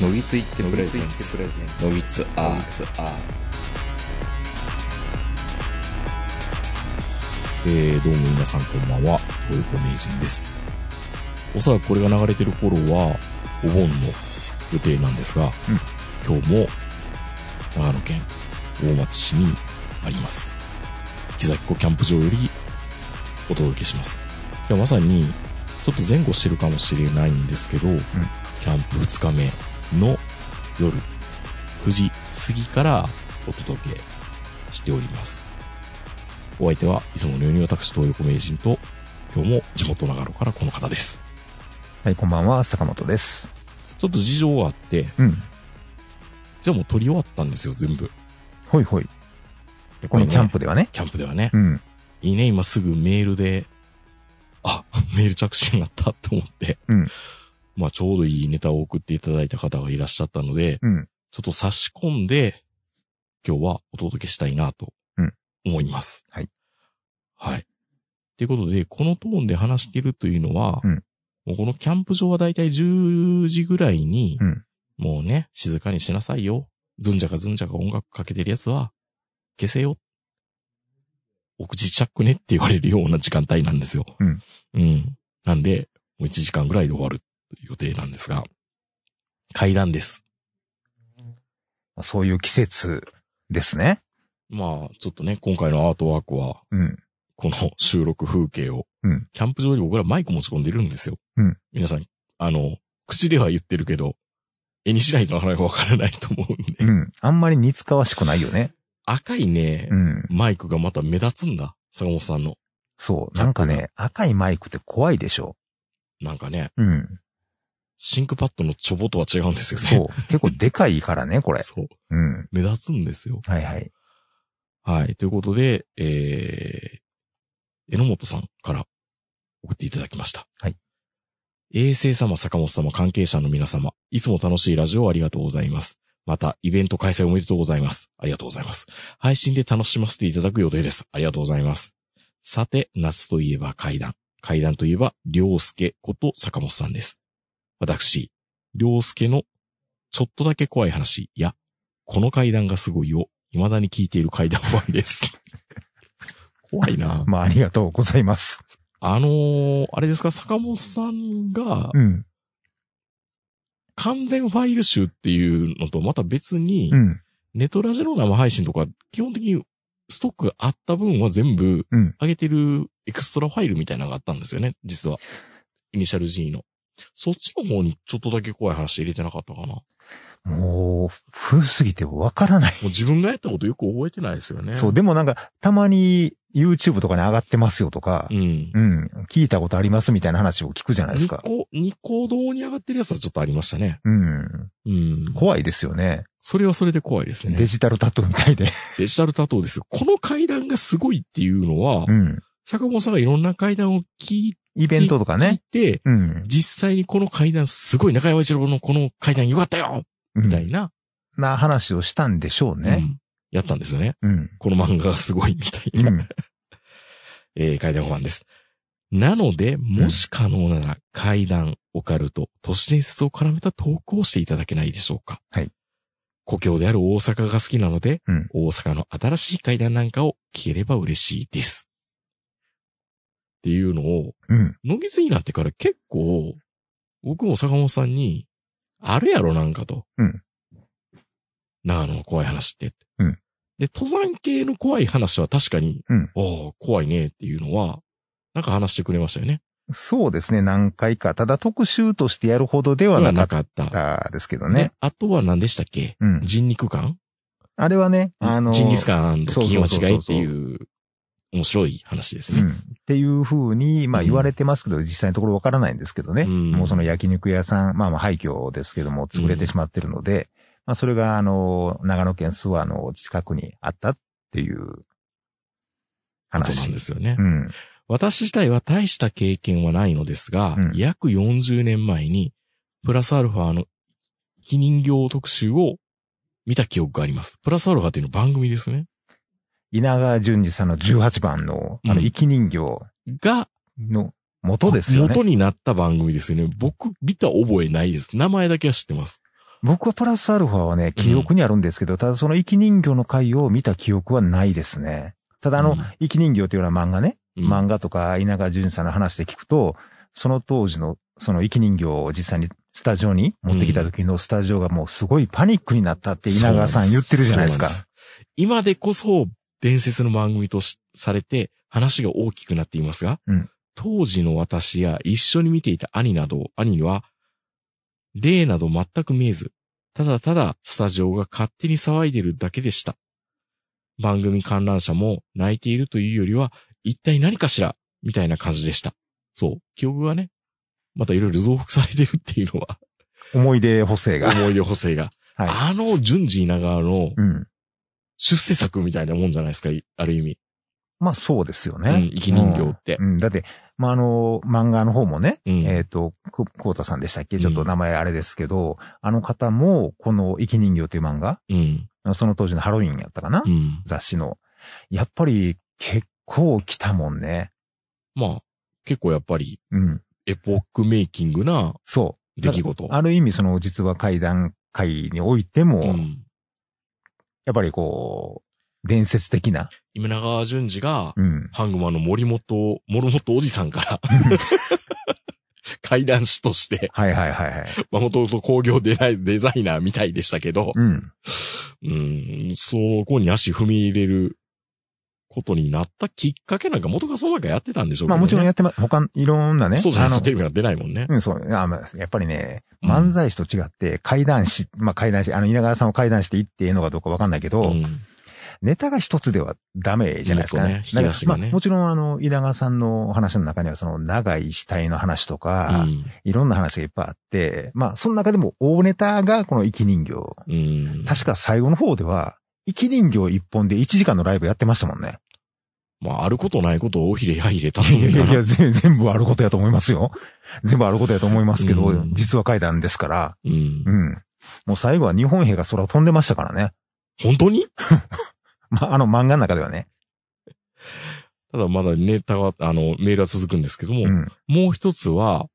のぎついってプレゼンツのぎつアー。えー、どうも皆さんこんばんは、トヨコ名人です。おそらくこれが流れてる頃は、お盆の予定なんですが、今日も長野県大町市にあります。木崎湖キャンプ場よりお届けします。今日まさに、ちょっと前後してるかもしれないんですけど、キャンプ2日目の夜9時過ぎからお届けしております。お相手はいつものように私、東横名人と、今日も地元長野からこの方です。はい、こんばんは、坂本です。ちょっと事情があって、うん。じゃあもう撮り終わったんですよ、全部。ほいほい。このキャンプではね。キャンプではね。うん。いいね、今すぐメールで、あ、メール着信になったと思って。うんまあちょうどいいネタを送っていただいた方がいらっしゃったので、うん。ちょっと差し込んで、今日はお届けしたいなとうん、思います。はい。はい。ということで、このトーンで話しているというのは、うんもうこのキャンプ場はだいたい10時ぐらいに、うんもうね、静かにしなさいよ。ずんじゃかずんじゃか音楽かけてるやつは、消せよ。お口チャックねって言われるような時間帯なんですよ。うん。うん。なんで、もう1時間ぐらいで終わる予定なんですが、階段です。そういう季節ですね。まあ、ちょっとね、今回のアートワークは、うん。この収録風景を、うんキャンプ場に僕らマイク持ち込んでるんですよ。うん皆さん、あの、口では言ってるけど、絵にしないとなかなかわからないと思うんで、うん。あんまり似つかわしくないよね。赤いね、うん。マイクがまた目立つんだ。坂本さんの。そう。なんかね、赤いマイクって怖いでしょ。なんかね、うん。シンクパッドのチョボとは違うんですよね。そう。結構でかいからね、これ。そう。うん。目立つんですよ。はいはい。はい。ということで、えー、榎本さんから送っていただきました。はい。衛星様、坂本様、関係者の皆様、いつも楽しいラジオをありがとうございます。また、イベント開催おめでとうございます。ありがとうございます。配信で楽しませていただく予定です。ありがとうございます。さて、夏といえば階段。階段といえば、良介こと坂本さんです。私、良介のちょっとだけ怖い話や、この階段がすごいを未だに聞いている階段ファンです。怖いな。まあ、ありがとうございます。あのーあれですか、坂本さんがうん。完全ファイル集っていうのとまた別にう、ん。ネトラジの生配信とか基本的にストックがあった分は全部うん上げてるエクストラファイルみたいなのがあったんですよね、実は。イニシャル G の。そっちの方にちょっとだけ怖い話入れてなかったかな。ももう、古すぎてわからない。う自分がやったことよく覚えてないですよね。そう、でもなんか、たまに YouTube とかに上がってますよとかう、ん。うん。聞いたことありますみたいな話を聞くじゃないですか。ニコ、ニコ動に上がってるやつはちょっとありましたね。うん。うん。怖いですよね。それはそれで怖いですね。デジタルタトゥーみたいで。デジタルタトゥーですよ。この階段がすごいっていうのは、うん。坂本さんがいろんな階段を聞いイベントとか聞いね。て、うん。実際にこの階段すごい中山一郎のこの階段よかったようんみたいな、な話をしたんでしょうね。うんやったんですよね。うん。この漫画がすごいみたいな、うん。えー階段ファンです。なので、もし可能なら階段、オカルト、都市伝説を絡めた投稿をしていただけないでしょうか。はい。故郷である大阪が好きなので、うん大阪の新しい階段なんかを聞ければ嬉しいです。っていうのを、うん。乃木継になってから結構、僕も坂本さんに、あるやろなんかと。うん。長野の怖い話って。うん。で、登山系の怖い話は確かに、うんおー怖いねっていうのは、なんか話してくれましたよね。そうですね、何回か。ただ特集としてやるほどではなかった。たですけどでね。あとは何でしたっけ？うん。人肉感あれはね、あの、ジンギスカンと聞き間違いっていう、面白い話ですね。うん。っていう風に、まあうん言われてますけど、実際のところわからないんですけどね。うんもうその焼肉屋さん、まあまあ廃墟ですけども、潰れてしまってるので、まあそれがあの、長野県諏訪の近くにあったっていうことなん話。ですよね。うん。私自体は大した経験はないのですが、うん約40年前に、プラスアルファの生き人形特集を見た記憶があります。プラスアルファっていうのは番組ですね。稲川淳二さんの18番の、あの、うん生き人形が、の元ですよね。元になった番組ですよね。僕、見た覚えないです。名前だけは知ってます。僕はプラスアルファはね、記憶にあるんですけど、ただその生き人形の回を見た記憶はないですね。ただあの、うん生き人形っていうような漫画ね、うん漫画とか稲川淳さんの話で聞くと、その当時のその生き人形を実際にスタジオに持ってきた時のスタジオがもうすごいパニックになったって稲川さん言ってるじゃないですか。そうなん今でこそ伝説の番組としされて話が大きくなっていますが、うん当時の私や一緒に見ていた兄など、兄には、例など全く見えず、ただただスタジオが勝手に騒いでるだけでした。番組観覧車も泣いているというよりは、一体何かしらみたいな感じでした。そう。記憶がね、またいろいろ増幅されてるっていうのは、思い出補正が。思い出補正が。はい。あの、順次稲川のうん。出世作みたいなもんじゃないですか、いある意味。まあそうですよね。うん生き人形ってうん。うんだって、まああの、漫画の方もね、うんえっ、と、く、こうたさんでしたっけ？ちょっと名前あれですけど、あの方も、この生き人形っていう漫画、うん。その当時のハロウィンやったかな、うん。雑誌の。やっぱり結構来たもんね。まあ、結構やっぱり、うん。エポックメイキングなそう。出来事。ある意味その実話怪談会においても、うん。やっぱりこう、伝説的な。今永淳二が、うん。ハングマンの森本、森本おじさんから、怪談師として、はいはいはいはい。まあ、もともと工業デザイデザイナーみたいでしたけど、うん。うん、そこに足踏み入れることになったきっかけなんか元がその中やってたんでしょうけど、ね。まあもちろんやってま、他、いろんなね。そうじゃないあのとテレビが出ないもんね。うん、そう。あまあやっぱりね、うん漫才師と違って、怪談師、まあ怪談師、あの、稲川さんを怪談していっていいのかどうかわかんないけど、うん。ネタが一つではダメじゃないですかね。ねねまあもちろんあの、稲川さんの話の中にはその長い死体の話とか、うんいろんな話がいっぱいあって、まあその中でも大ネタがこの生き人形。うん。確か最後の方では、生き人形一本で1時間のライブやってましたもんね。まあ、あることないことをおひれやひれ足す。いやいや、全全部あることやと思いますよ。全部あることやと思いますけど、うん実は怪談ですから。うんう。ん。もう最後は日本兵が空を飛んでましたからね。本当に？まあ、あの漫画の中ではね。ただまだネタは、あの、メールは続くんですけども、うん。もう一つは、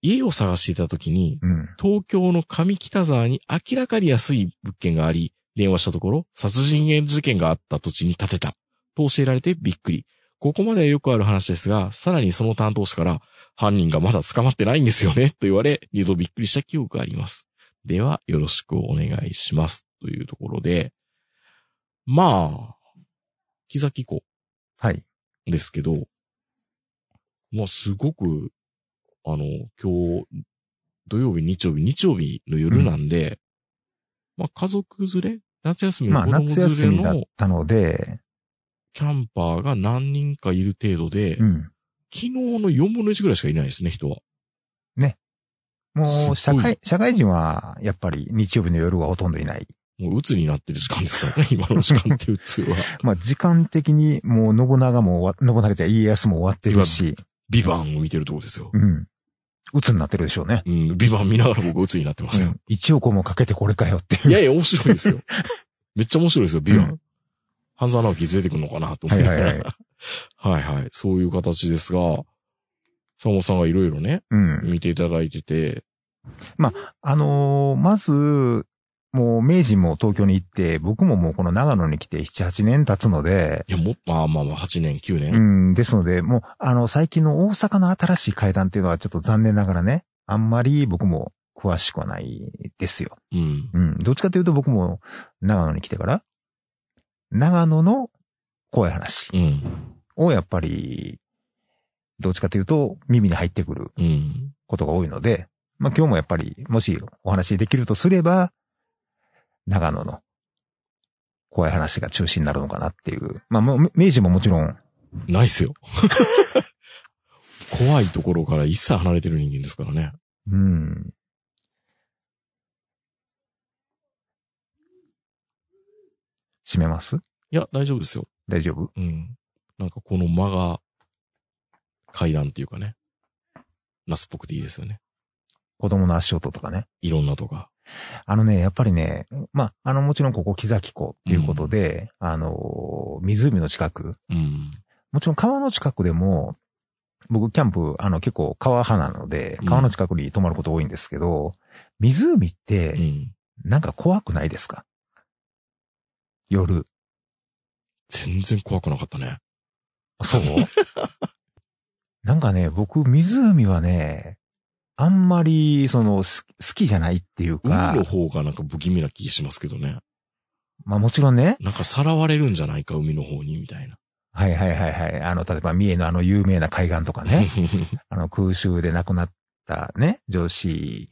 家を探していた時に、うん。東京の上北沢に明らかに安い物件があり、電話したところ、殺人事件があった土地に建てた。と教えられてびっくり。ここまではよくある話ですが、さらにその担当者から、犯人がまだ捕まってないんですよね、と言われ、二度びっくりした記憶があります。では、よろしくお願いします。というところで、まあ、木崎湖はい。ですけど、まあ、すごく、あの、今日、土曜日、日曜日、日曜日の夜なんで、まあ、家族連れ夏休みのまあ、子供夏休みだっ連れのたので、キャンパーが何人かいる程度で、うん。昨日の4分の1ぐらいしかいないですね、人は。もすっごいう、社会、社会人は、やっぱり日曜日の夜はほとんどいない。もう鬱になってる時間ですからね、今の時間って鬱は。まあ、時間的にもう、信長も終わ、信長じゃ家康も終わってるし、ビバンを見てるとこですよ。うん。鬱になってるでしょうね。うん、ビバン見ながら僕鬱になってますよ。うん。一億もかけてこれかよっていう。いやいや、面白いですよ。めっちゃ面白いですよ、ビバン。うん半沢直樹出てくるのかなと思いながら。はいはい はいはい。そういう形ですが、坂本さんがいろいろね、うん。見ていただいてて、あのーまず、もう明治も東京に行って、僕ももうこの長野に来て7、8年経つので、いや、も、まあまあまあ、8年、9う年。ん、ですので、もう、あの、最近の大阪の新しい階段っていうのはちょっと残念ながらね、あんまり僕も詳しくはないですよ。うん。うん。どっちかというと僕も長野に来てから、長野の怖い話うん。をやっぱり、どっちかというと耳に入ってくるうん。ことが多いので、まあ今日もやっぱり、もしお話できるとすれば、長野の怖い話が中心になるのかなっていう。まあもう、明治ももちろん、ないっすよ。怖いところから一切離れてる人間ですからね。うん。閉めます？いや、大丈夫ですよ。大丈夫？うん。なんかこの間が、階段っていうかね。ナスっぽくていいですよね。子供の足音とかね。いろんなとか。あのね、やっぱりね、まあ、あの、もちろんここ木崎湖っていうことで、あの、湖の近く、うん。もちろん川の近くでも、僕キャンプ、あの結構川派なのでうん、川の近くに泊まること多いんですけど、湖っうて、ん。なんか怖くないですか？夜。全然怖くなかったね。そう？なんかね、僕、湖はね、あんまり、その、す好きじゃないっていうか海の、方がなんか不気味な気がしますけどね。まあもちろんね、なんかさらわれるんじゃないか、海の方に、みたいな。はいはいはいはい。あの、例えば三重のあの有名な海岸とかね、あの空襲で亡くなったね、女子、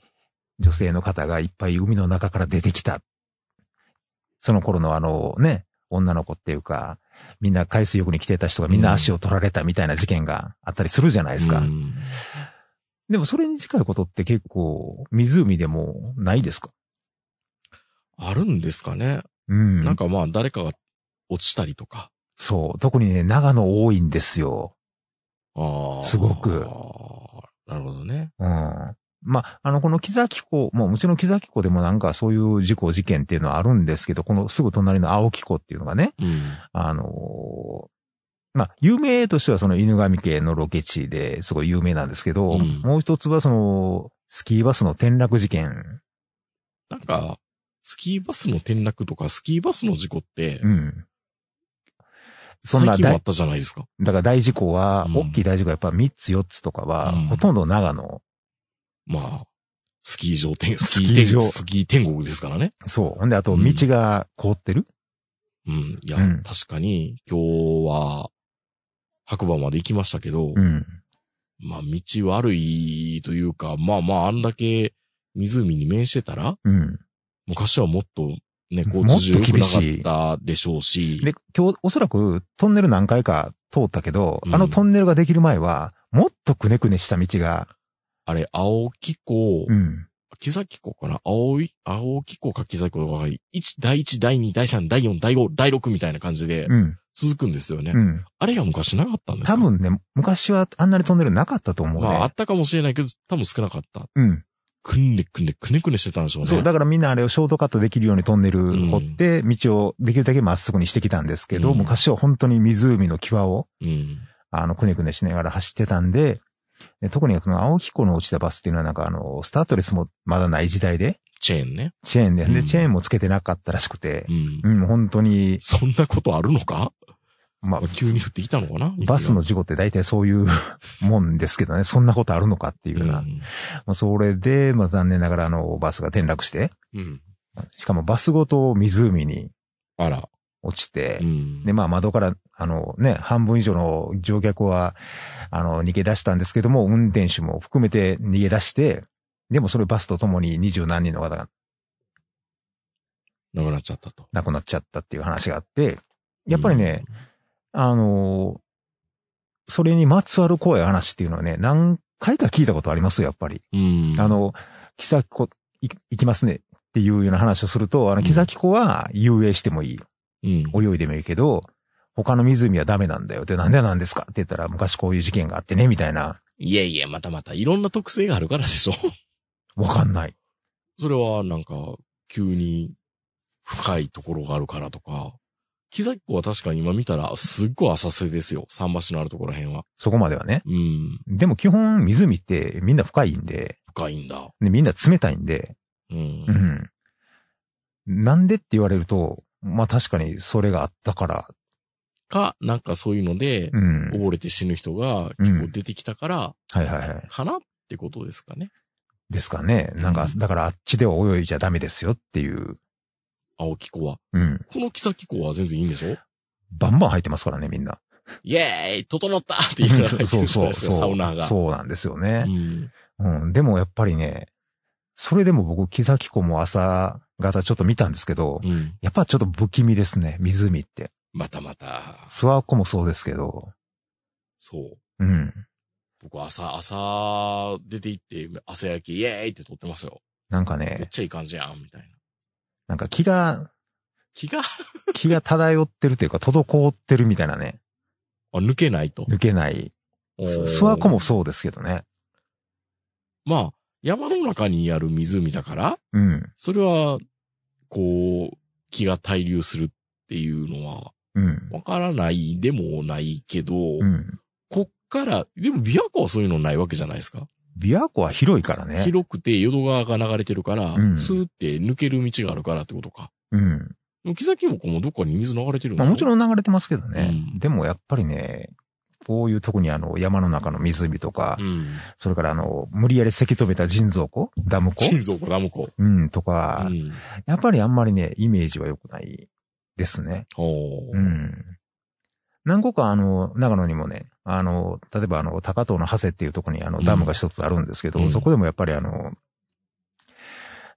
女性の方がいっぱい海の中から出てきた。その頃のあのね、女の子っていうか、みんな海水浴に来てた人がみんな足を取られたみたいな事件があったりするじゃないですか。うんでもそれに近いことって結構湖でもないですか？あるんですかね。うん。なんかまあ、誰かが落ちたりとか。そう。特にね、長野多いんですよ。ああ。すごくなるほどね。うん。まあ、あの、この木崎湖、もうもちろん木崎湖でもなんかそういう事故事件っていうのはあるんですけど、このすぐ隣の青木湖っていうのがね、うん。あのーまあ、有名としてはその犬神家のロケ地ですごい有名なんですけど、うんもう一つはその、スキーバスの転落事件。なんか、スキーバスの転落とか、スキーバスの事故ってう、ん。そんな大、あったじゃないですか。だから大事故は、うん大きい大事故はやっぱ3つ4つとかは、うんほとんど長野。まあ、スキー場天、ススキー天、スキー天国ですからね。そう。ほんで、あとうん道が凍ってる、うん。いや、うん確かに、今日は、白馬まで行きましたけど、うん。まあ、道悪いというか、まあまあ、あんだけ湖に面してたら、うん。昔はもっとね、交通事情良くな厳しったでしょうし、で、今日おそらくトンネル何回か通ったけど、うんあのトンネルができる前は、もっとくねくねした道が、あれ、青木湖、うん。木崎湖かな？青い、青木湖か木崎湖が、1、第1、第2、第3、第4、第5、第6みたいな感じでうん。続くんですよね。うん。あれが昔なかったんですか？多分ね、昔はあんなにトンネルなかったと思うね。まあ、あったかもしれないけど、多分少なかった。うん。くんねくんね、くねくねしてたんでしょうね。そう、だからみんなあれをショートカットできるようにトンネル掘って、道をできるだけまっすぐにしてきたんですけど、うん昔は本当に湖の際を、うん。あの、くねくねしながら走ってたんで、で特にこの青木湖の落ちたバスっていうのはなんかあの、スタートレスもまだない時代で、チェーンね。チェーンで、で、うんチェーンもつけてなかったらしくてう、ん。うん、本当に、そんなことあるのか？まあ、急に降ってきたのかな？バスの事故って大体そういう もんですけどね、そんなことあるのかっていうような。うん。まあ、それで、まあ残念ながらあの、バスが転落して、うん。しかもバスごと湖にあら。落ちてう、ん。で、まあ窓から、あのね、半分以上の乗客は、あの、逃げ出したんですけども、運転手も含めて逃げ出して、でもそれバスとともに二十何人の方がなくなっちゃったと。亡くなっちゃったっていう話があって、やっぱりね、あのそれにまつわる怖い話っていうのはね、何回か聞いたことありますよ、やっぱり。うん。うん。あ、の、木崎湖い行きますねっていうような話をすると、あの、木崎湖は遊泳してもいい。うん。泳いでもいいけど、他の湖はダメなんだよ。で、なんでなんですか？って言ったら、昔こういう事件があってね、みたいな。いやいや、またまた、いろんな特性があるからでしょ わかんない。それは、なんか、急に深いところがあるからとか。木崎湖は確かに今見たら、すっごい浅瀬ですよ。桟橋のあるところら辺は。そこまではね。うん。でも基本湖ってみんな深いんで、深いんだ。でみんな冷たいんで、うんう。ん。なんでって言われると、まあ確かにそれがあったから、か、なんかそういうので、うん。溺れて死ぬ人が結構出てきたから、はいはいはい。かなってことですかね。ですかね。なんかう、んだからあっちでは泳いじゃダメですよっていう。青木湖は。うん。この木崎湖は全然いいんでしょ？バンバン入ってますからね、みんな。イェーイ整ったって言いながら入ってるじゃないですか、そうそう。サウナーが。そうなんですよねう。ん。うん。でもやっぱりね、それでも僕、木崎湖も朝方ちょっと見たんですけど、うん。やっぱちょっと不気味ですね、湖って。またまた。諏訪湖もそうですけど、そう。うん。僕朝、朝出て行って、朝焼きイェーイって撮ってますよ。なんかめっね、ちゃいい感じやん、みたいな。なんか気が、気が、気が漂ってるというか、滞ってるみたいなね、あ抜けないと。抜けない。諏訪湖もそうですけどね。まあ、山の中にある湖だから、うん。それは、こう、気が滞留するっていうのは、うん。わからないでもないけど、うん。こっから、でも琵琶湖はそういうのないわけじゃないですか。琵琶湖は広いからね。広くて淀川が流れてるから、うんスーって抜ける道があるからってことか。うん。木崎もこもどっかに水流れてるんまあもちろん。ん流れてますけどね。うんでもやっぱりね、こういう特にあの山の中の湖とか、うん。それからあの、無理やりせき止めた人造湖ダム湖？心臓かダム湖。うん、とうか、ん。やっぱりあんまりね、イメージは良くないですね。うん。何個かあの、長野にもね、あの、例えばあの、高遠の長谷っていうところにあの、ダムが一つあるんですけど、うんそこでもやっぱりあの、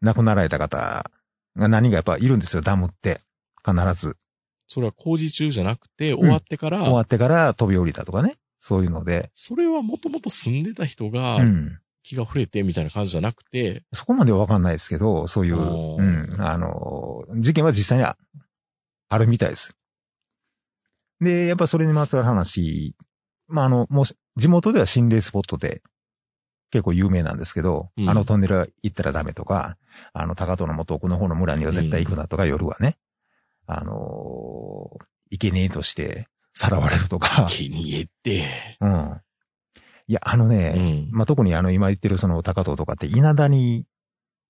亡くなられた方が何人かやっぱいるんですよ、ダムって。必ず。それは工事中じゃなくて、終わってから、終わってから飛び降りたとかね。そういうので。それはもともと住んでた人がうん。気が触れてみたいな感じじゃなくて、そこまではわかんないですけど、そういう、うん、あの、事件は実際にああるみたいです。で、やっぱそれにまつわる話、まあ、あの、もう、地元では心霊スポットで結構有名なんですけど、うんあのトンネルは行ったらダメとか、あの、高遠の元奥の方の村には絶対行くなとか、夜はね、あのー、生贄としてさらわれるとか、気に入って、うん。いや、あのうね、ん。まあ、特にあの、今言ってるその高遠とかって稲谷っ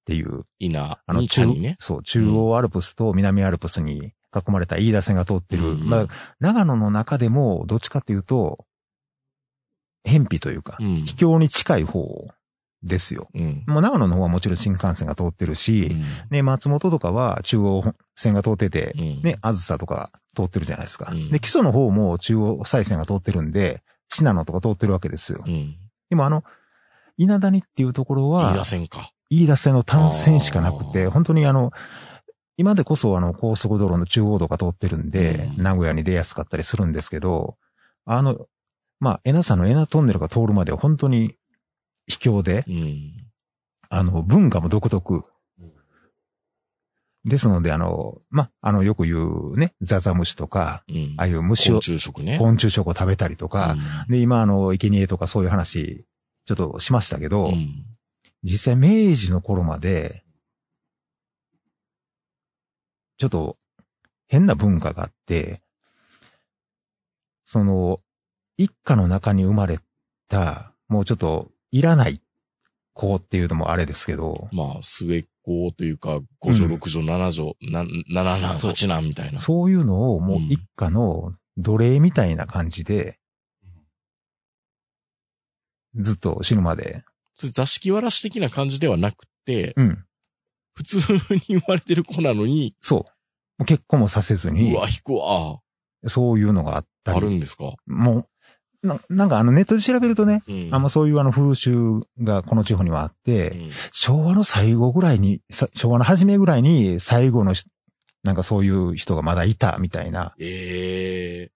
ていう、稲あの、に中谷ね。そう、中央アルプスと南アルプスに囲まれた飯田線が通ってる。うんまあ、長野の中でも、どっちかっていうと、偏僻というか、うん。秘境に近い方ですよ。うん。もう長野の方はもちろん新幹線が通ってるし、ね、松本とかは中央線が通ってて、うん。ね、あずさとか通ってるじゃないですか。うんで、基礎の方も中央再線が通ってるんで、信濃とか通ってるわけですよ。うん。でもあの、稲谷っていうところは、飯田線か。飯田線の単線しかなくて、本当にあの、今でこそあの高速道路の中央道が通ってるんで、うん名古屋に出やすかったりするんですけど、あの、まあ、エナさんのエナトンネルが通るまでは本当に秘境で、うん。あの、文化も独特うん。ですので、あの、まあ、あの、よく言うね、ザザムシとか、うん。ああいう虫昆を、虫食ね。昆虫食を食べたりとか、うで、今あの、生贄とかそういう話、ちょっとしましたけど、ん。うん。実際明治の頃まで、ちょっと変な文化があって、その、一家の中に生まれた、もうちょっといらない子っていうのもあれですけど、まあ、末っ子というか、五条、六条、七条、な七男、そう八男みたいな。そういうのをもううん一家の奴隷みたいな感じで、ずっと死ぬまで、座敷わらし的な感じではなくて、うん、普通に生まれてる子なのに、そう。結婚もさせずにう、わ、引くわ。そういうのがあったあるり、んですか？もう、ななんかあのネットで調べるとね、うん。あんまそういうあの風習がこの地方にはあって、うん昭和の最後ぐらいに、さ昭和の初めぐらいに最後のしなんかそういう人がまだいたみたいな、ええ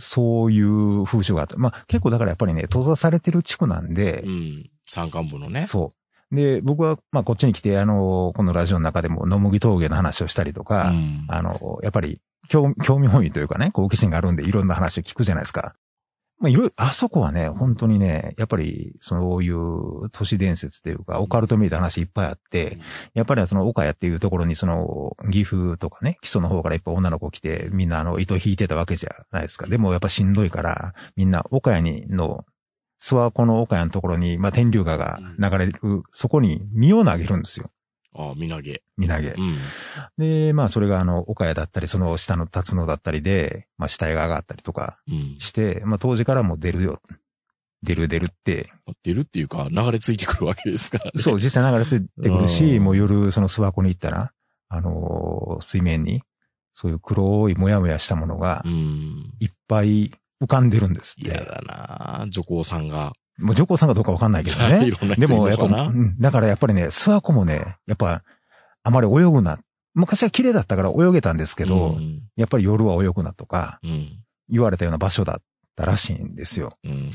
そういう風習があった。まあ結構だからやっぱりね、閉ざされてる地区なんで、うん。山間部のね。そう。で、僕はまあこっちに来て、あの、このラジオの中でも野麦峠の話をしたりとか、うん。あの、やっぱり興興味本位というかね、好奇心があるんでいろんな話を聞くじゃないですか。まあいろいろ、あそこはね、本当にね、やっぱりそういう都市伝説っていうか、オカルトめいた話いっぱいあって、やっぱりその岡谷っていうところにその岐阜とかね、基礎の方からいっぱい女の子来て、みんなあの糸引いてたわけじゃないですか。でもやっぱしんどいから、みんな岡谷にの、諏訪湖の岡谷のところに、まあ天竜川が流れる、そこに身を投げるんですよ。ああ、みなげ。身投げ。うん。で、まあそれがあの、岡谷だったり、その下の辰野だったりで、まあ死体が上がったりとかうん。して、まあ当時からもう出るよ。出る出るって。出るっていうか、流れ着いてくるわけですからね。そう、実際流れ着いてくるし、うんもう夜その諏訪湖に行ったら、あのー水面に、そういう黒いもやもやしたものがうん。いっぱい浮かんでるんですって。嫌だな女皇さんが。もう上皇さんかどうかわかんないけどいね。ろんな人でもやっぱ、うんだからやっぱりね、諏訪湖もね、やっぱ、あまり泳ぐな。昔は綺麗だったから泳げたんですけど、うん。やっぱり夜は泳ぐなとか、うん。言われたような場所だったらしいんですよ。うん。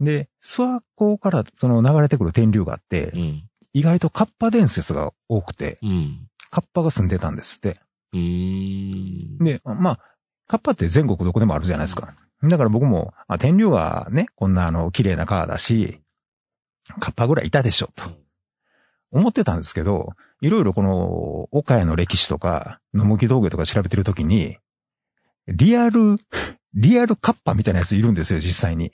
で、諏訪湖からその流れてくる天竜があってう、ん。意外とカッパ伝説が多くて、うん。カッパが住んでたんですって。で、まあ、カッパって全国どこでもあるじゃないですか。だから僕も、あ天竜がね、こんなあの、綺麗な川だし、カッパぐらいいたでしょ、と。思ってたんですけど、いろいろこの、岡谷の歴史とか、野向き峠とか調べてるときに、リアル、リアルカッパみたいなやついるんですよ、実際に。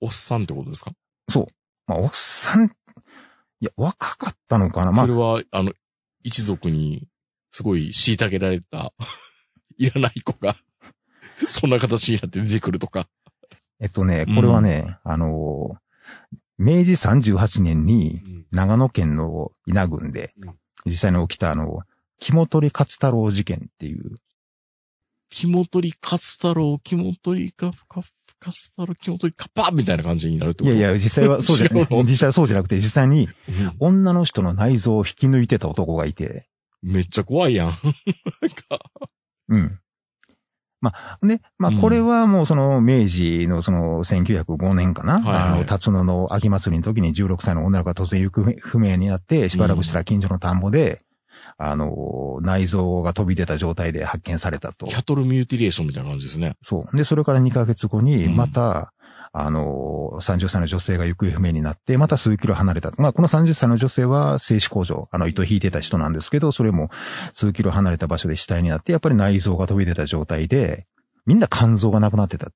おっさんってことですか？そう。まあ、おっさん、いや、若かったのかなまあそれ、は、あの、一族に、すごい虐げられた、いらない子が、そんな形になって出てくるとか。えっとね、これはね、あのー明治38年に長野県の稲郡でうん、実際に起きたあの、肝取勝太郎事件っていう、肝取り勝太郎、肝取りか、か、勝太郎、肝取りカッパーみたいな感じになるってこと？いやいや、実際はそうじゃ 実際はそうじゃなくて、実際にうん。女の人の内臓を引き抜いてた男がいて、めっちゃ怖いやん。なんか、うん。まあ、ね、まあ、うんこれはもうその明治のその1905年かな、はいはいあの、辰野の秋祭りの時に16歳の女の子が突然行方不明になって、しばらくしたら近所の田んぼで、あの、内臓が飛び出た状態で発見されたとキ。ャトルミューティレーションみたいな感じですね。そう。で、それから2ヶ月後に、うんまた、あの、30歳の女性が行方不明になって、また数キロ離れた。まあ、この30歳の女性は製紙工場、あの、糸引いてた人なんですけど、それも数キロ離れた場所で死体になって、やっぱり内臓が飛び出た状態で、みんな肝臓がなくなってた。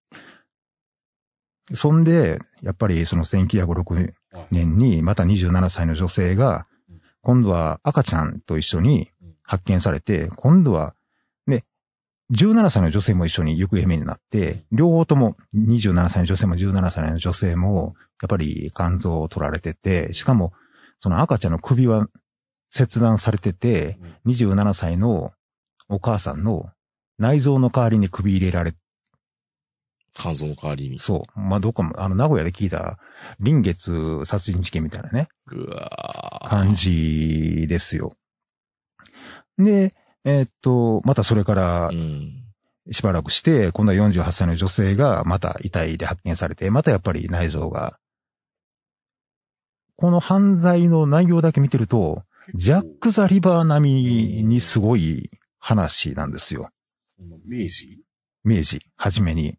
そんで、やっぱりその1906年に、また27歳の女性が、今度は赤ちゃんと一緒に発見されて、今度は、ね、17歳の女性も一緒に行方不明になって、両方とも27歳の女性も17歳の女性も、やっぱり肝臓を取られてて、しかも、その赤ちゃんの首は切断されてて、27歳のお母さんの内臓の代わりに首入れられ肝臓の代わりに。そう。まあ、どっかも、あの、名古屋で聞いた、臨月殺人事件みたいなね、うわー感じですよ。で、えーっと、またそれからうん。しばらくして、今度は48歳の女性がまた遺体で発見されて、またやっぱり内臓が。この犯罪の内容だけ見てると、ジャック・ザ・リバー並みにすごい話なんですよ。明治？明治、はじめに。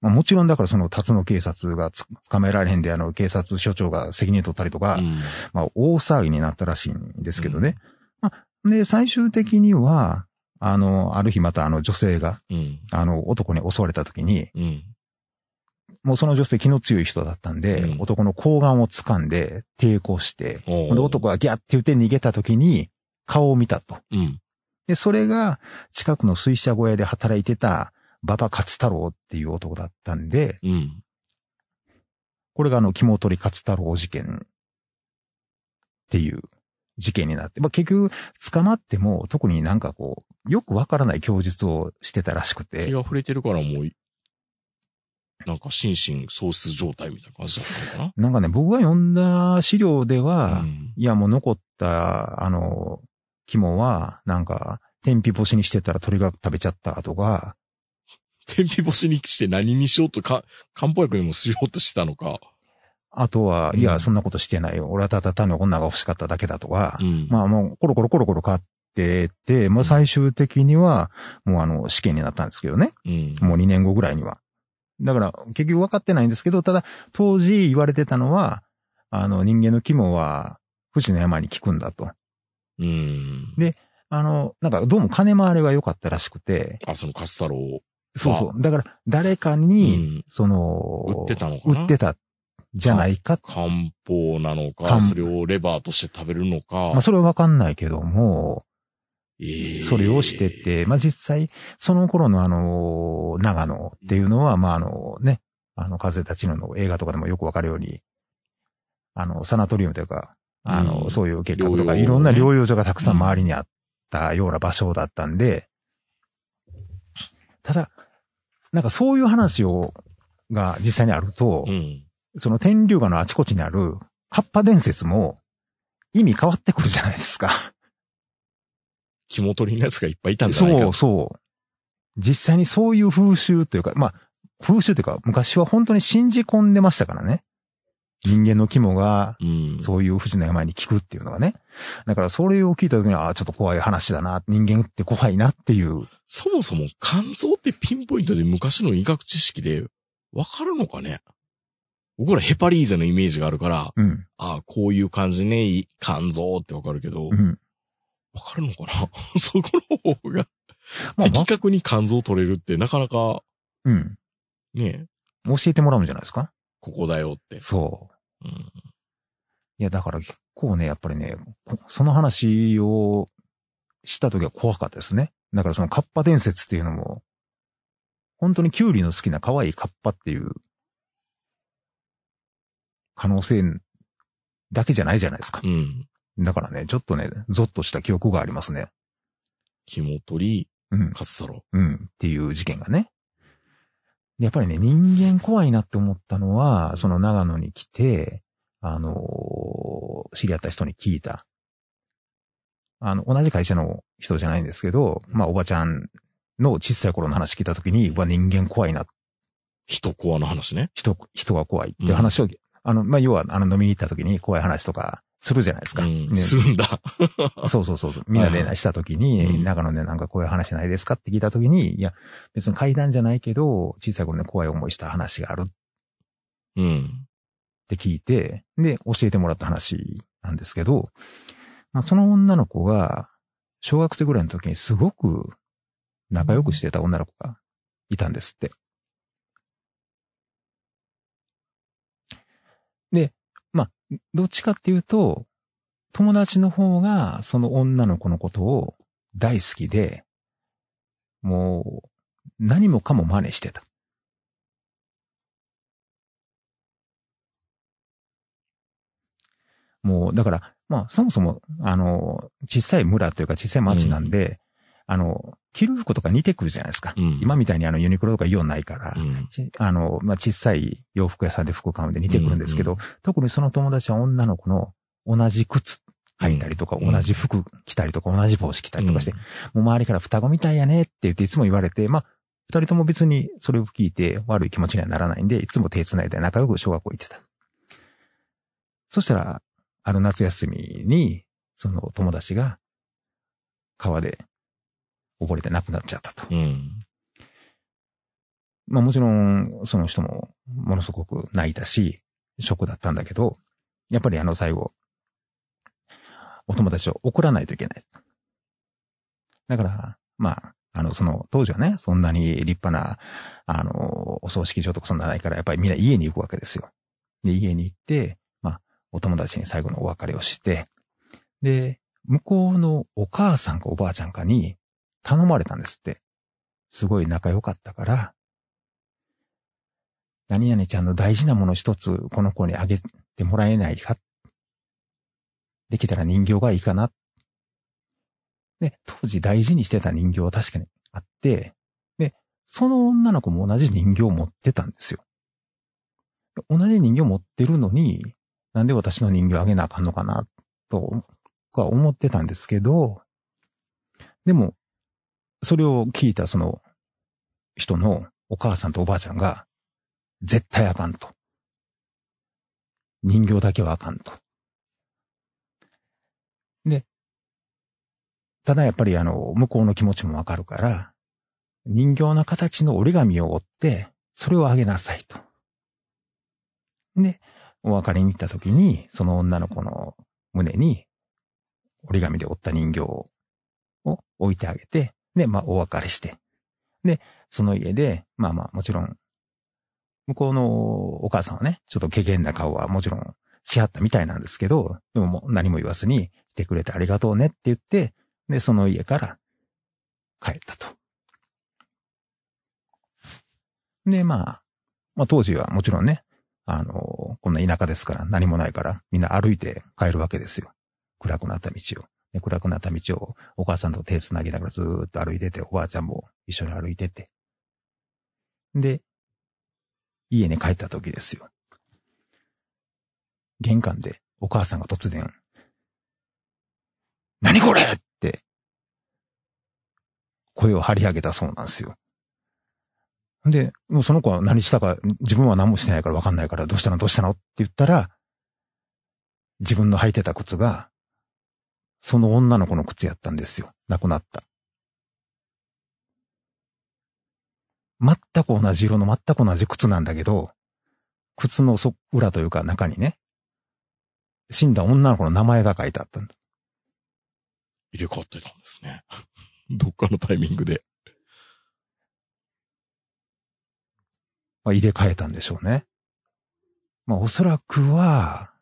まあ、もちろんだからその辰野警察がつ捕まえられへんで、あの、警察署長が責任取ったりとか、うん。まあ、大騒ぎになったらしいんですけどね。まあ、で、最終的には、あの、ある日またあの女性が、うん。あの、男に襲われた時に、うん。もうその女性気の強い人だったんで、うん男の睾丸を掴んで抵抗して、おで、男がギャッって言って逃げた時に顔を見たと。うん。で、それが近くの水車小屋で働いてた馬場勝太郎っていう男だったんで、うん。これがあの、肝取勝太郎事件っていう事件になって、まあ、結局捕まっても特になんかこう、よくわからない供述をしてたらしく気て、が触れてるからもう、なんか心身喪失状態みたいな感じだったのかな？んかね、僕が読んだ資料でなは、うん。いやもう残った、あの、肝は、なんか、天日干しにしてたら鳥が食べちゃったとか、天日干しにして何にしようとか、漢方薬にもしようとしてたのか。あとは、うんいや、そんなことしてないよ。俺はただ単に女が欲しかっただけだとかう、ん。まあもう、コロコロコロコロ変わってって、まあ最終的には、もうあの、試験になったんですけどね。うん。もう2年後ぐらいには。だから、結局分かってないんですけど、ただ、当時言われてたのは、あの、人間の肝は、不治の山に効くんだと。うん。であの、なんか、どうも金回りが良かったらしくて、あ、そのカス太郎。そうそう。だから、誰かに、うんその、売ってたのかな？売ってた、じゃないか。漢方なのか、漢それをレバーとして食べるのか。まあ、それは分かんないけども、ええ。それをしてて、まあ、実際、その頃のあの、長野っていうのは、まあ、あのね、あの、風たちのの映画とかでもよくわかるように、あの、サナトリウムというか、あの、うん。そういう計画とか、いろんな療養所がたくさん。周りにあったような場所だったんで、ただ、なんかそういう話を、が実際にあると、うん。その天竜川のあちこちにある、カッパ伝説も、意味変わってくるじゃないですか。肝取りのやつがいっぱいいたんじゃないかそうそう。実際にそういう風習というか、まあ、風習というか、昔は本当に信じ込んでましたからね。人間の肝が、うん。そういう不治の病に効くっていうのがね。だからそれを聞いた時に、ああ、ちょっと怖い話だな。人間って怖いなっていう。そもそも肝臓ってピンポイントで昔の医学知識でわかるのかね？僕らヘパリーゼのイメージがあるから、うん。ああ、こういう感じね、い肝臓ってわかるけど、わうん。かるのかな？そこの方が、まあ、的確に肝臓取れるってなかなか、うん。ね、教えてもらうんじゃないですか？ここだよって。そうん。いや、だから結構ね、やっぱりね、こその話をした時は怖かったですね。だからそのカッパ伝説っていうのも、本当にキュウリの好きな可愛いカッパっていう可能性だけじゃないじゃないですか。うん。だからね、ちょっとね、ゾッとした記憶がありますね。肝取うんり、。勝太郎。うん。っていう事件がね。でやっぱりね、人間怖いなって思ったのは、その長野に来て、あのー知り合った人に聞いた。あの、同じ会社の人じゃないんですけど、まあ、おばちゃんの小さい頃の話聞いたときに、うわ、人間怖いな、人コアの話ね。人、人が怖いっていう話を、あの、まあ、要は、あの、飲みに行ったときに怖い話とかするじゃないですか。うん。ねするんだ。そうそうそうそう。みんなではいしたときうに、ん長野でなんかこういう話ないですかって聞いたときに、いや、別に階段じゃないけど、小さい頃ね怖い思いした話があるっうん。て聞いて、で、教えてもらった話なんですけど、まあ、その女の子が、小学生ぐらいの時にすごく仲良くしてた女の子がいたんですって。で、まあ、どっちかっていうと、友達の方がその女の子のことを大好きで、もう何もかも真似してた。もう、だから、まあ、そもそも、あの、小さい村というか小さい町なんで、あの、着る服とか似てくるじゃないですか。うん。今みたいにあの、ユニクロとかイオンないから、うん。ちあの、まあ、小さい洋服屋さんで服買うんで似てくるんですけど、うん特にその友達は女の子の同じ靴履いたりとか、うん同じ服着たりとか、同じ帽子着たりとかして、もう周りから双子みたいやねって言っていつも言われて、まあ、二人とも別にそれを聞いて悪い気持ちにはならないんで、いつも手繋いで仲良く小学校行ってた。そしたら、ある夏休みに、その友達が川で溺れて亡くなっちゃったと。うん。まあもちろん、その人もものすごく泣いたし、ショックだったんだけど、やっぱりあの最後、お友達を送らないといけない。だから、まあ、あの、その、当時はね、そんなに立派な、あの、お葬式場とかそんなないから、やっぱりみんな家に行くわけですよ。で、家に行って、まあ、お友達に最後のお別れをして、で、向こうのお母さんかおばあちゃんかに頼まれたんですって。すごい仲良かったから、何々ちゃんの大事なもの一つこの子にあげてもらえないかできたら人形がいいかな。で、当時大事にしてた人形は確かにあって、で、その女の子も同じ人形を持ってたんですよ。同じ人形持ってるのに、なんで私の人形あげなあかんのかな、と、か思ってたんですけど、でも、それを聞いたその人のお母さんとおばあちゃんが、絶対あかんと。人形だけはあかんと。で、ただやっぱりあの、向こうの気持ちもわかるから、人形の形の折り紙を折って、それをあげなさいと。で、お別れに行った時に、その女の子の胸に折り紙で折った人形を置いてあげて、で、まあ、お別れして。で、その家で、まあまあ、もちろん、向こうのお母さんはね、ちょっと怪げな顔はもちろんしはったみたいなんですけど、でももう何も言わずに、来てくれてありがとうねって言って、で、その家から帰ったと。で、まあ、まあ当時はもちろんね、あの、こんな田舎ですから何もないから、みんな歩いて帰るわけですよ。暗くなった道を。暗くなった道をお母さんと手繋ぎながらずっと歩いてて、おばあちゃんも一緒に歩いてて。で、家に帰った時ですよ。玄関でお母さんが突然、何これって、声を張り上げたそうなんですよ。で、もうその子は何したか、自分は何もしてないから分かんないから、どうしたの？どうしたの？って言ったら、自分の履いてた靴が、その女の子の靴やったんですよ。亡くなった。全く同じ色の全く同じ靴なんだけど、靴のそ裏というか中にね、死んだ女の子の名前が書いてあったんだ。入れ替わってたんですね。どっかのタイミングで。まあ、入れ替えたんでしょうね。まあおそらくは、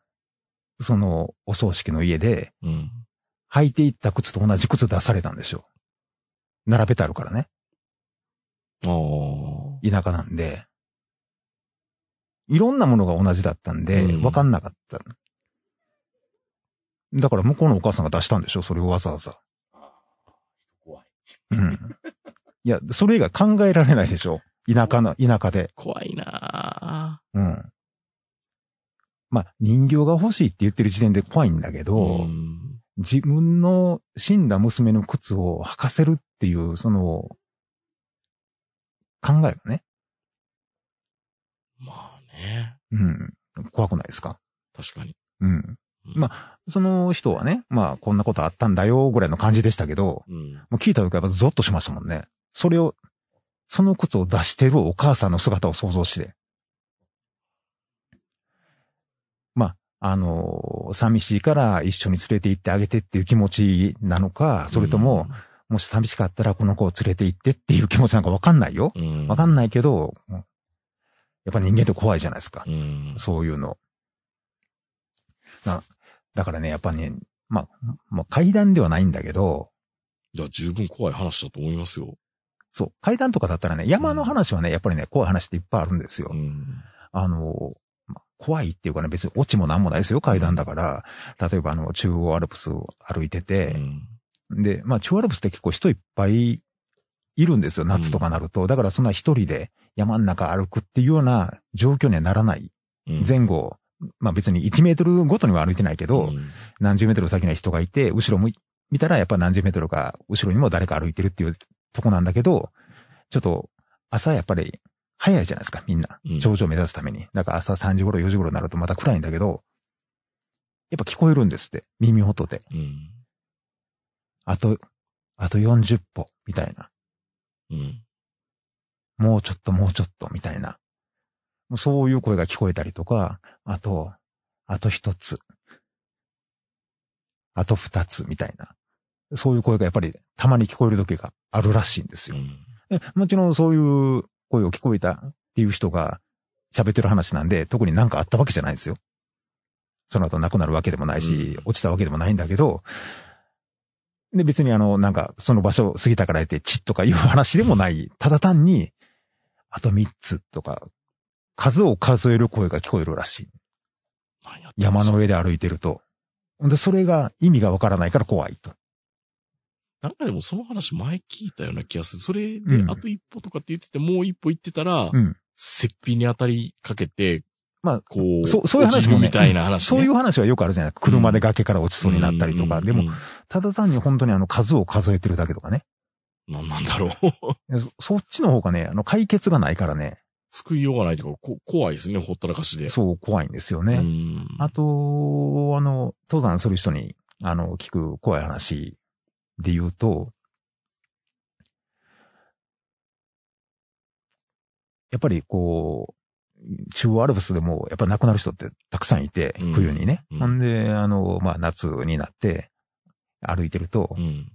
そのお葬式の家でうん。履いていった靴と同じ靴出されたんでしょう。並べてあるからね。ああ。田舎なんで。いろんなものが同じだったんで、うんわかんなかった。だから向こうのお母さんが出したんでしょそれをわざわざ。怖い。うん。いや、それ以外考えられないでしょ田舎の、田舎で。怖いなうん。まあ、人形が欲しいって言ってる時点で怖いんだけぁ。ど、ん。自分の死んだ娘の靴を履かせるっていう、その、考えがね、まあね。うん、怖くないですか？確かに。うん。まその人はね、まあ、こんなことあったんだよ、ぐらいの感じでしたけど、うん。もう聞いた時はやっぱゾッとしましたもんね。それを、その靴を出してるお母さんの姿を想像して。まあ、あの寂しいから一緒に連れて行ってあげてっていう気持ちなのか、それとも、もし寂しかったらこの子を連れて行ってっていう気持ちなんかわかんないよ。うん、わかんないけど、やっぱ人間って怖いじゃないですか。うん。そういうの。なだからね、やっぱね、まあ、まあ、階段ではないんだけど、いや、十分怖い話だと思いますよ。そう、階段とかだったらね、山の話はね、やっぱりね、怖い話っていっぱいあるんですよ。うん。あの、まあ怖いっていうかね、別にオチもなんもないですよ、階段だから。例えばあの、中央アルプスを歩いてうて、ん。で、まあ中央アルプスって結構人いっぱいいるんですよ、夏とかなると。だからそんな一人で山ん中歩くっていうような状況にはならない。うん前後、まあ別に1メートルごとには歩いてないけど、うん何十メートル先には人がいて、後ろ見たらやっぱ何十メートルか後ろにも誰か歩いてるっていうとこなんだけど、ちょっと朝やっぱり早いじゃないですか、みんなうん。頂上を目指すために。だから朝3時頃4時頃になるとまた暗いんだけど、やっぱ聞こえるんですって。耳音で。うん。あと、あと40歩、みたいな。うん。もうちょっともうちょっと、みたいな。そういう声が聞こえたりとか、あと、あと一つ。あと二つ、みたいな。そういう声がやっぱりたまに聞こえる時があるらしいんですよ。うん。でもちろんそういう声を聞こえたっていう人が喋ってる話なんで、特になんかあったわけじゃないんですよ。その後亡くなるわけでもないし、うん落ちたわけでもないんだけど、で別にあの、なんかその場所過ぎたからってチッとかいう話でもない。ただ単に、あと三つとか、数を数える声が聞こえるらしい。山の上で歩いてると。で、それが意味がわからないから怖いと。なんかでもその話前聞いたような気がする。それで、うんあと一歩とかって言ってて、もう一歩行ってたら、うん。雪皮に当たりかけて、まあ、こう、そう、そういう話もね。みたいな話、ねそういう話はよくあるじゃない車で崖から落ちそうになったりとか。でも、うん、ただ単に本当にあの数を数えてるだけとかね。なんなんだろう。そそっちの方がね、あの解決がないからね、救いようがないとか、こ怖いですね、ほったらかしで。そう怖いんですようね。ん。あと、あの、登山する人に、あの、聞く怖い話で言うと、やっぱりこう、中央アルプスでもやっぱ亡くなる人ってたくさんいて、うん冬にね。うんほんで、あの、まあ夏になって歩いてると、うん。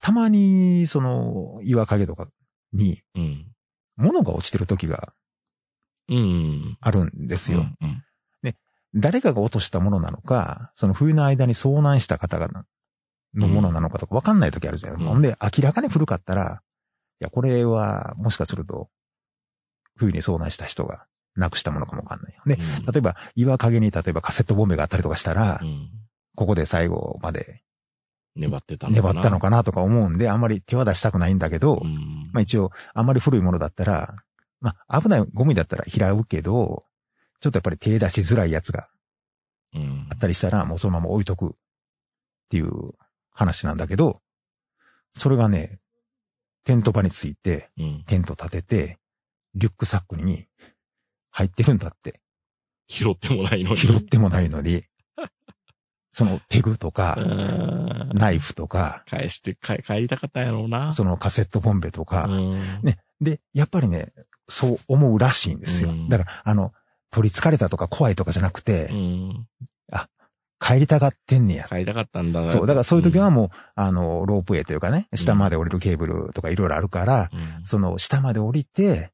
たまにその岩陰とかにうん。物が落ちてる時がうん。あるんですよ。うん。誰かが落としたものなのか、その冬の間に遭難した方が、のものなのかとか分かんない時あるじゃないですか。うんほんで、明らかに古かったら、いや、これは、もしかすると、冬に遭難した人がなくしたものかもわかんないよ。で、うん例えば、岩陰に例えばカセットボンベがあったりとかしたら、うん。ここで最後まで粘ってたのかな。粘ったのかなとか思うんで、あんまり手は出したくないんだけど、うん。まあ一応、あんまり古いものだったら、まあ危ないゴミだったら拾うけど、ちょっとやっぱり手出しづらいやつがうんあったりしたら、もうそのまま置いとくっていう話なんだけど、それがね、テント場について、うん。テント立てて、リュックサックに入ってるんだって。拾ってもないのに。拾ってもないのに、そのペグとか、うんナイフとか、返して、帰帰りたかったんやろうな。そのカセットボンベとか、うん。ね。で、やっぱりね、そう思うらしいんですよ。うんだから、あの、取り憑かれたとか怖いとかじゃなくてう、ん。帰りたがってんねや。帰りたかったんだそう、だからそういう時はんもう、あの、ロープウェイというかね、下まで降りるケーブルとかいろいろあるから、うんその下まで降りて、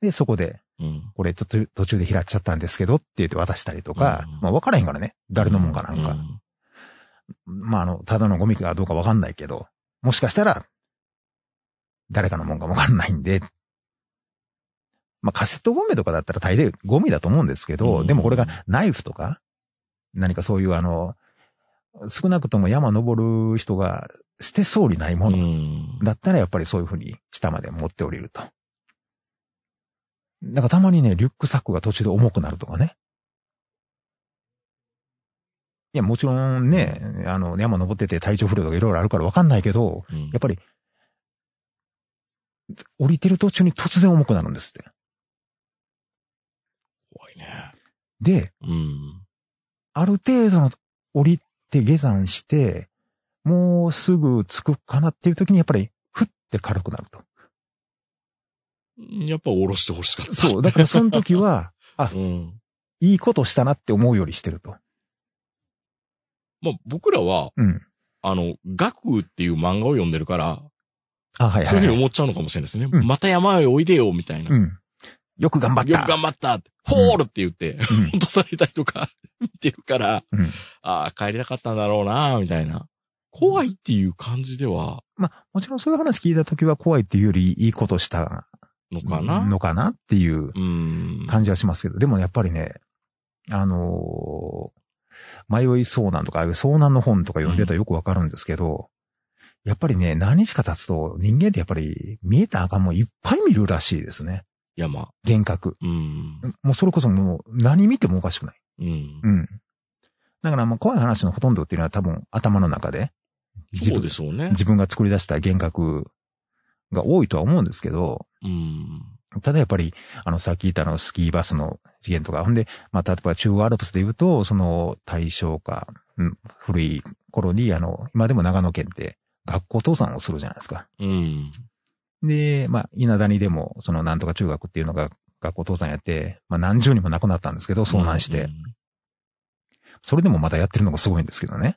で、そこでうん。これちょっと途中で拾っちゃったんですけどって言って渡したりとか、うんまあ分からへんからね。誰のもんかなんか。うんまああの、ただのゴミかどうか分かんないけど、もしかしたら、誰かのもんか分かんないんで、まあカセットボンベとかだったら大抵ゴミだと思うんですけど、うんでもこれがナイフとか、何かそういうあの、少なくとも山登る人が捨てそうにないもうのん。だったらやっぱりそういうふうに下まで持って降りると。なんかたまにね、リュックサックが途中で重くなるとかね。いや、もちろんね、あの、山登ってて体調不良とかいろいろあるからわかんないけど、うんやっぱり、降りてる途中に突然重くなるんですって。怖いね。で、うん。ある程度の降りて下山して、もうすぐ着くかなっていう時にやっぱり、ふって軽くなると。やっぱ下ろしてほしかった。そう。だからその時は、うん。いいことしたなって思うよりしてると。まあ僕らは、うん。あの、学っていう漫画を読んでるから、あ、はいそういうふうにはい、はい。思っちゃうのかもしれないですね。うんまた山へおいでよ、みたいな。うん。よく頑張った。よく頑張ったフォールって言って、うん落とされたりとか 見てるから、うん。ああ、帰りたかったんだろうな、みたいな。怖いっていう感じでは、まあ、もちろんそういう話聞いた時は怖いっていうよりいいことしたのかな。のかなっていううん。感じはしますけど、でもやっぱりね、あのー迷い遭難とか、遭難の本とか読んでたらよくわかるんですけど、やっぱりね、何日か経つと人間ってやっぱり見えた赤もんいっぱい見るらしいですね。山。幻覚。うん。もうそれこそもう何見てもおかしくない。うん。うん。だからまあ怖い話のほとんどっていうのは多分頭の中で自そう分でしょうね。自分が作り出した幻覚が多いとは思うんですけど、うん。ただやっぱり、あの、さっき言ったあの、スキーバスの事件とか、ほんで、まあ、例えば中央アルプスで言うと、その、大正か、うん、古い頃に、あの、今でも長野県って学校倒産をするじゃないですか。うん。で、まあ、稲谷でも、その、なんとか中学っていうのが学校倒産やって、まあ、何十人も亡くなったんですけど、遭難して。うん。それでもまだやってるのがすごいんですけどね。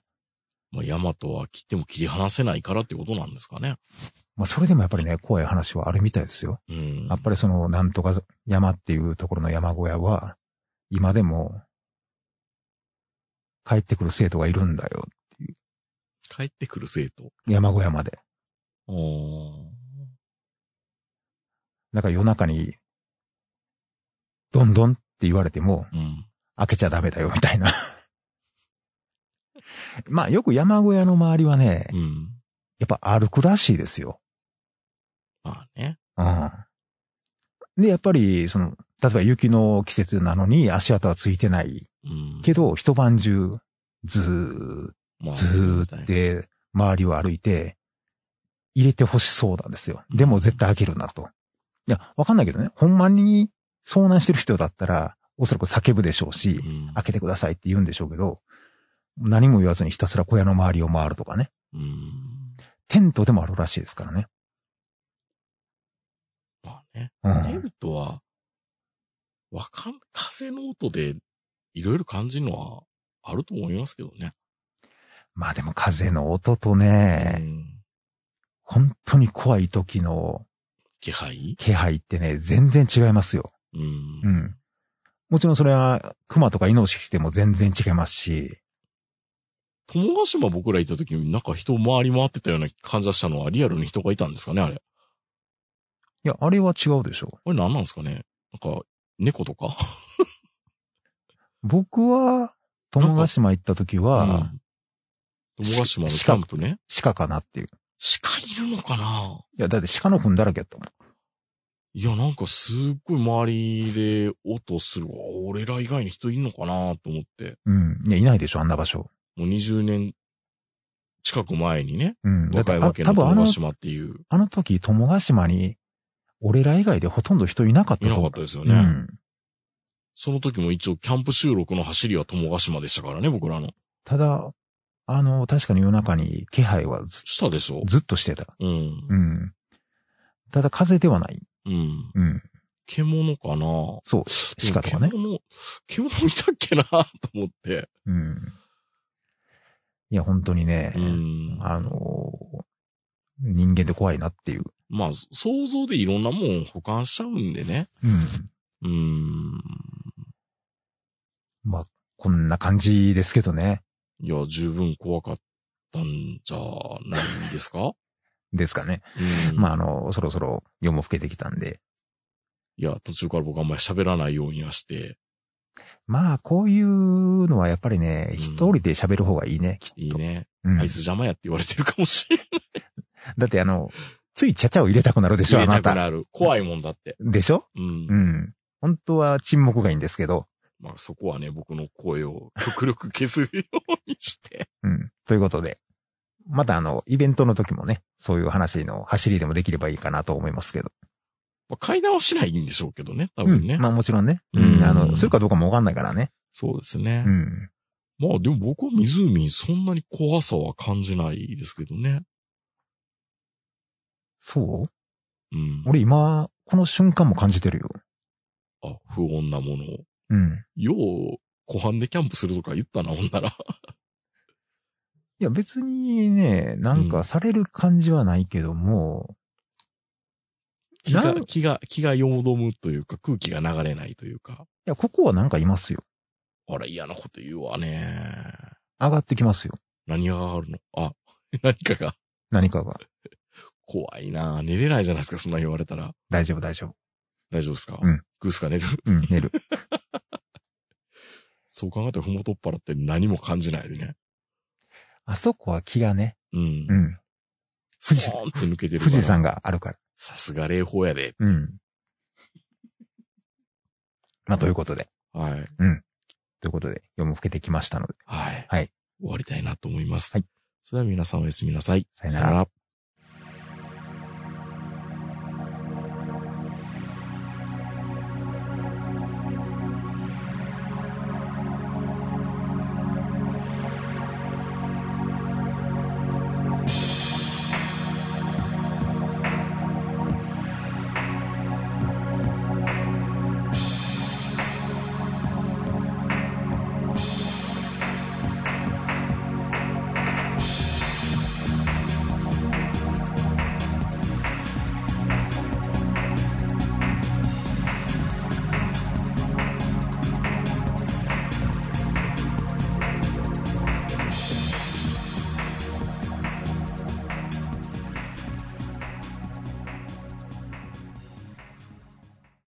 まあ、山とは切っても切り離せないからってことなんですかね。まあ、それでもやっぱりね、怖い話はあるみたいですよ。うん。やっぱりその、なんとか山っていうところの山小屋は、今でも、帰ってくる生徒がいるんだよ。帰ってくる生徒。山小屋まで。おーだから夜中に、どんどんって言われても、うん。開けちゃダメだよ、みたいな。まあ、よく山小屋の周りはね、うん。やっぱ歩くらしいですよ。まあね。うん。で、やっぱり、その、例えば雪の季節なのに足跡はついてないうん。けど、一晩中、ずーずーって、周りを歩いて、入れて欲しそうなんですよ。でも絶対開けるなと。いや、わかんないけどね、ほんまに遭難してる人だったら、おそらく叫ぶでしょうし、うん。開けてくださいって言うんでしょうけど、何も言わずにひたすら小屋の周りを回るとかね。うん。テントでもあるらしいですからね。まあね。うん。テントは、わかん、風の音でいろいろ感じるのはあると思いますけどね。まあでも風の音とうね、ん。本当に怖い時の気配？気配ってね、全然違いますよ。うんう。ん。もちろんそれは熊とかイノシシでも全然違いますし、友ヶ島僕ら行った時になんか人回り回ってたような感じがしたのはリアルに人がいたんですかねあれ。いや、あれは違うでしょ。あれ何なんですかね？なんか、猫とか？僕は、友ヶ島行った時は、うん友ヶ島のキャンプね。鹿かなっていう。鹿いるのかな？いや、だって鹿の糞だらけやったもん。いや、なんかすっごい周りで音するわ。俺ら以外に人いんのかなと思って。うん。いや、いないでしょ、あんな場所。もう20年近く前にね、うん。だって、多分あのっていう、あの時、友ヶ島に、俺ら以外でほとんど人いなかったいなかったですよね。うん。その時も一応キャンプ収録の走りは友ヶ島でしたからね、僕らの。ただ、あの、確かに夜中に気配はずしたでしょ？ずっとしてた。うん。うん。ただ風ではない。うん。うん。獣かな？そう。鹿とかね。獣、獣見たっけなと思って。うん。いや、本当にね、うん。あのー人間って怖いなっていう。まあ、想像でいろんなもん保管しちゃうんでね。うん。うーん。まあ、こんな感じですけどね。いや、十分怖かったんじゃないんですか？ですかね。うん。まあ、あの、そろそろ夜も更けてきたんで。いや、途中から僕あんまり喋らないようにはして、まあ、こういうのはやっぱりね、うん一人で喋る方がいいね、きっと。いいね。うんあいつ邪魔やって言われてるかもしれん。だってあの、ついちゃちゃを入れたくなるでしょ、あ入れなた。たくなる。怖いもんだって。でしょ？うん。うん。本当は沈黙がいいんですけど。まあそこはね、僕の声を極力削るようにして。うん。ということで。またあの、イベントの時もね、そういう話の走りでもできればいいかなと思いますけど。まあ、階段はしないんでしょうけどね、多うん。分ね。まあもちろんね。ううんん。あの、するかどうかもわかんないからね。そうですね。うん。まあでも僕は湖そんなに怖さは感じないですけどね。そう？うん。俺今、この瞬間も感じてるよ。あ、不穏なものを。うん。よう、湖畔でキャンプするとか言ったな、ほんなら。いや別にね、なんかされる感じはないけども、気が、なん気が、気がよどむというか、空気が流れないというか。いや、ここはなんかいますよ。あれ嫌なこと言うわね。上がってきますよ。何が上がるの？あ、何かが何かが。怖いな寝れないじゃないですか、そんな言われたら。大丈夫、大丈夫。大丈夫ですか？うん。グースか寝る？うん、寝る。そう考えたらふもとっぱらって何も感じないでね。あそこは気がね、うんう。ん。富士スポーンって抜けてる。富士山があるから。さすが霊峰やで。うん。まあ、ということで。はい。ということで、夜も更けてきましたので。はい。はい。終わりたいなと思います。はい。それでは皆さんおやすみなさい。さよならら。